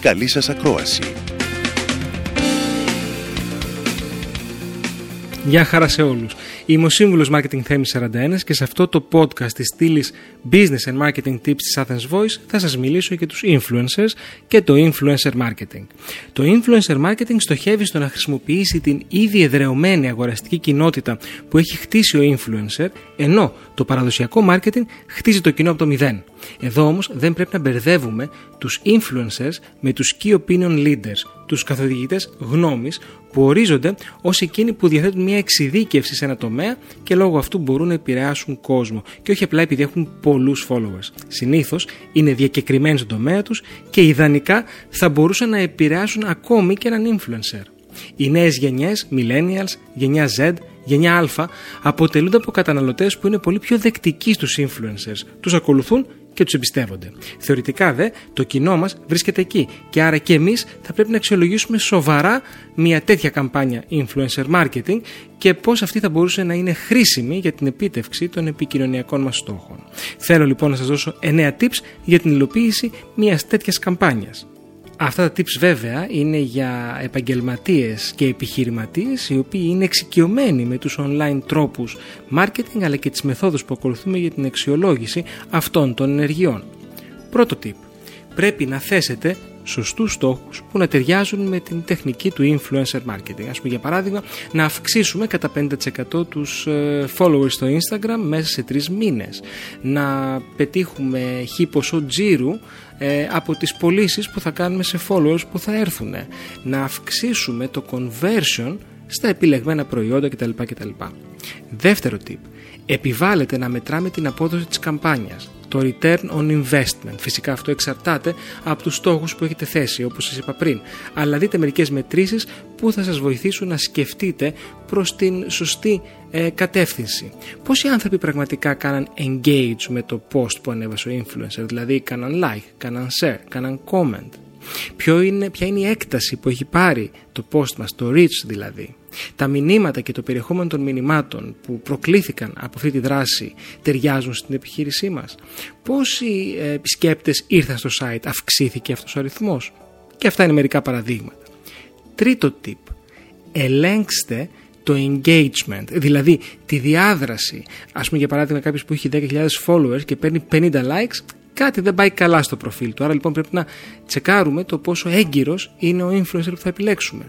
Καλή σας ακρόαση! Γεια χαρά σε όλους. Είμαι ο σύμβουλος Marketing Θέμη 41 και σε αυτό το podcast της στήλης Business and Marketing Tips της Athens Voice θα σας μιλήσω για τους influencers και το influencer marketing. Το influencer marketing στοχεύει στο να χρησιμοποιήσει την ήδη εδρεωμένη αγοραστική κοινότητα που έχει χτίσει ο influencer, ενώ το παραδοσιακό marketing χτίζει το κοινό από το μηδέν. Εδώ όμως δεν πρέπει να μπερδεύουμε τους influencers με τους key opinion leaders, τους καθοδηγητές γνώμης που ορίζονται ως εκείνοι που διαθέτουν μια εξειδίκευση σε ένα τομέα και λόγω αυτού μπορούν να επηρεάσουν κόσμο και όχι απλά επειδή έχουν πολλούς followers. Συνήθως είναι διακεκριμένοι στον τομέα τους και ιδανικά θα μπορούσαν να επηρεάσουν ακόμη και έναν influencer. Οι νέες γενιές, millennials, γενιά Z, γενιά Α, αποτελούνται από καταναλωτές που είναι πολύ πιο δεκτικοί στους influencers. Τους ακολουθούν και τους εμπιστεύονται. Θεωρητικά δε, το κοινό μας βρίσκεται εκεί και άρα και εμείς θα πρέπει να αξιολογήσουμε σοβαρά μια τέτοια καμπάνια influencer marketing και πώς αυτή θα μπορούσε να είναι χρήσιμη για την επίτευξη των επικοινωνιακών μας στόχων. Θέλω λοιπόν να σας δώσω 9 tips για την υλοποίηση μιας τέτοιας καμπάνιας. Αυτά τα tips βέβαια είναι για επαγγελματίες και επιχειρηματίες οι οποίοι είναι εξοικειωμένοι με τους online τρόπους marketing αλλά και τις μεθόδους που ακολουθούμε για την αξιολόγηση αυτών των ενεργειών. Πρώτο tip. Πρέπει να θέσετε σωστούς στόχους που να ταιριάζουν με την τεχνική του influencer marketing. Ας πούμε για παράδειγμα να αυξήσουμε κατά 50% τους ε, followers στο Instagram μέσα σε τρεις μήνες. Να πετύχουμε χι ποσό τζίρου ε, από τις πωλήσεις που θα κάνουμε σε followers που θα έρθουν. Να αυξήσουμε το conversion στα επιλεγμένα προϊόντα κτλ. κτλ. Δεύτερο tip. Επιβάλλεται να μετράμε την απόδοση της καμπάνιας το return on investment. Φυσικά αυτό εξαρτάται από τους στόχους που έχετε θέσει όπως σας είπα πριν. Αλλά δείτε μερικές μετρήσεις που θα σας βοηθήσουν να σκεφτείτε προς την σωστή ε, κατεύθυνση. Πόσοι άνθρωποι πραγματικά κάναν engage με το post που ανέβασε ο influencer, δηλαδή κάναν like, κάναν share, κάναν comment; Ποιο είναι, ποια είναι η έκταση που έχει πάρει το post μας, το reach δηλαδή. Τα μηνύματα και το περιεχόμενο των μηνυμάτων που προκλήθηκαν από αυτή τη δράση ταιριάζουν στην επιχείρησή μας. Πόσοι ε, επισκέπτες ήρθαν στο site, αυξήθηκε αυτός ο αριθμός; Και αυτά είναι μερικά παραδείγματα. Τρίτο tip. Ελέγξτε το engagement, δηλαδή τη διάδραση. Ας πούμε για παράδειγμα κάποιος που έχει 10.000 followers και παίρνει 50 likes, κάτι δεν πάει καλά στο προφίλ του. Άρα λοιπόν πρέπει να τσεκάρουμε το πόσο έγκυρος είναι ο influencer που θα επιλέξουμε.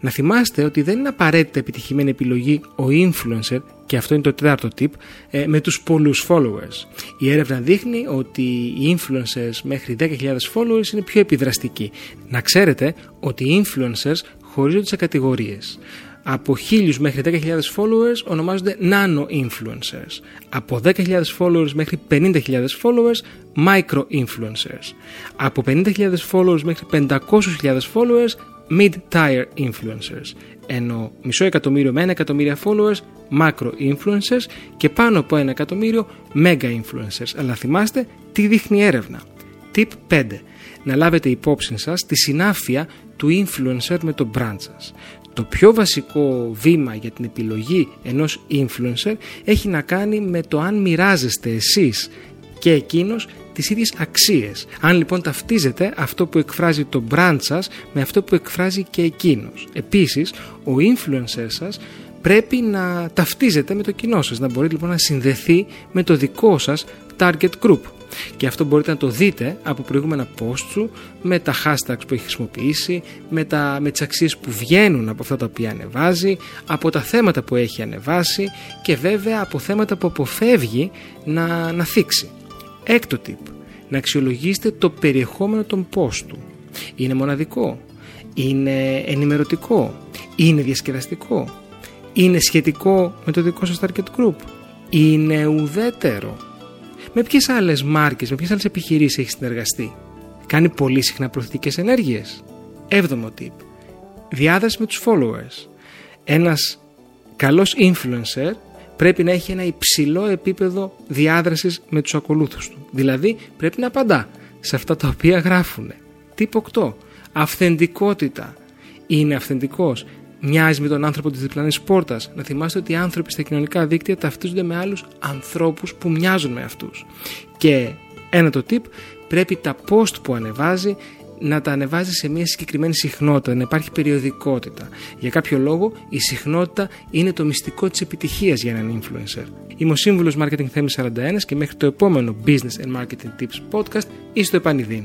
Να θυμάστε ότι δεν είναι απαραίτητα επιτυχημένη επιλογή ο influencer και αυτό είναι το τέταρτο tip, ε, με τους πολλούς followers. Η έρευνα δείχνει ότι οι influencers μέχρι 10.000 followers είναι πιο επιδραστικοί. Να ξέρετε ότι οι influencers χωρίζονται σε κατηγορίες. Από 1000 μέχρι 10.000 followers ονομάζονται nano influencers. Από 10.000 followers μέχρι 50.000 followers micro influencers. Από 50.000 followers μέχρι 500.000 followers mid-tier influencers. Ενώ μισό εκατομμύριο με ένα εκατομμύρια followers macro influencers και πάνω από ένα εκατομμύριο mega influencers. Αλλά θυμάστε τι δείχνει η έρευνα. Tip 5. Να λάβετε υπόψη σας τη συνάφεια του influencer με το brand σας. Το πιο βασικό βήμα για την επιλογή ενός influencer έχει να κάνει με το αν μοιράζεστε εσείς και εκείνος τις ίδιες αξίες. Αν λοιπόν ταυτίζετε αυτό που εκφράζει το brand σας με αυτό που εκφράζει και εκείνος. Επίσης, ο influencer σας πρέπει να ταυτίζεται με το κοινό σας, να μπορεί λοιπόν να συνδεθεί με το δικό σας target group. Και αυτό μπορείτε να το δείτε από προηγούμενα post σου, με τα hashtags που έχει χρησιμοποιήσει, με, τα, με τις αξίες που βγαίνουν από αυτά τα οποία ανεβάζει, από τα θέματα που έχει ανεβάσει και βέβαια από θέματα που αποφεύγει να, να θίξει. Έκτο tip. Να αξιολογήσετε το περιεχόμενο των post του. Είναι μοναδικό; Είναι ενημερωτικό; Είναι διασκεδαστικό; Είναι σχετικό με το δικό σας target group; Είναι ουδέτερο; Με ποιες άλλες μάρκες, με ποιες άλλες επιχειρήσεις έχεις συνεργαστεί; Κάνει πολύ συχνά προθετικές ενέργειες; Έβδομο tip. Διάδραση με τους followers. Ένας καλός influencer πρέπει να έχει ένα υψηλό επίπεδο διάδρασης με τους ακολούθους του. Δηλαδή πρέπει να απαντά σε αυτά τα οποία γράφουν. Τύπο 8. Αυθεντικότητα. Είναι αυθεντικός. Μοιάζει με τον άνθρωπο της διπλανής πόρτας. Να θυμάστε ότι οι άνθρωποι στα κοινωνικά δίκτυα ταυτίζονται με άλλους ανθρώπους που μοιάζουν με αυτούς. Και ένα το tip, πρέπει τα post που ανεβάζει να τα ανεβάζει σε μια συγκεκριμένη συχνότητα, να υπάρχει περιοδικότητα. Για κάποιο λόγο, η συχνότητα είναι το μυστικό της επιτυχίας για έναν influencer. Είμαι ο σύμβουλος Marketing Θέμης 41 και μέχρι το επόμενο Business and Marketing Tips podcast ή στο επανειδήν.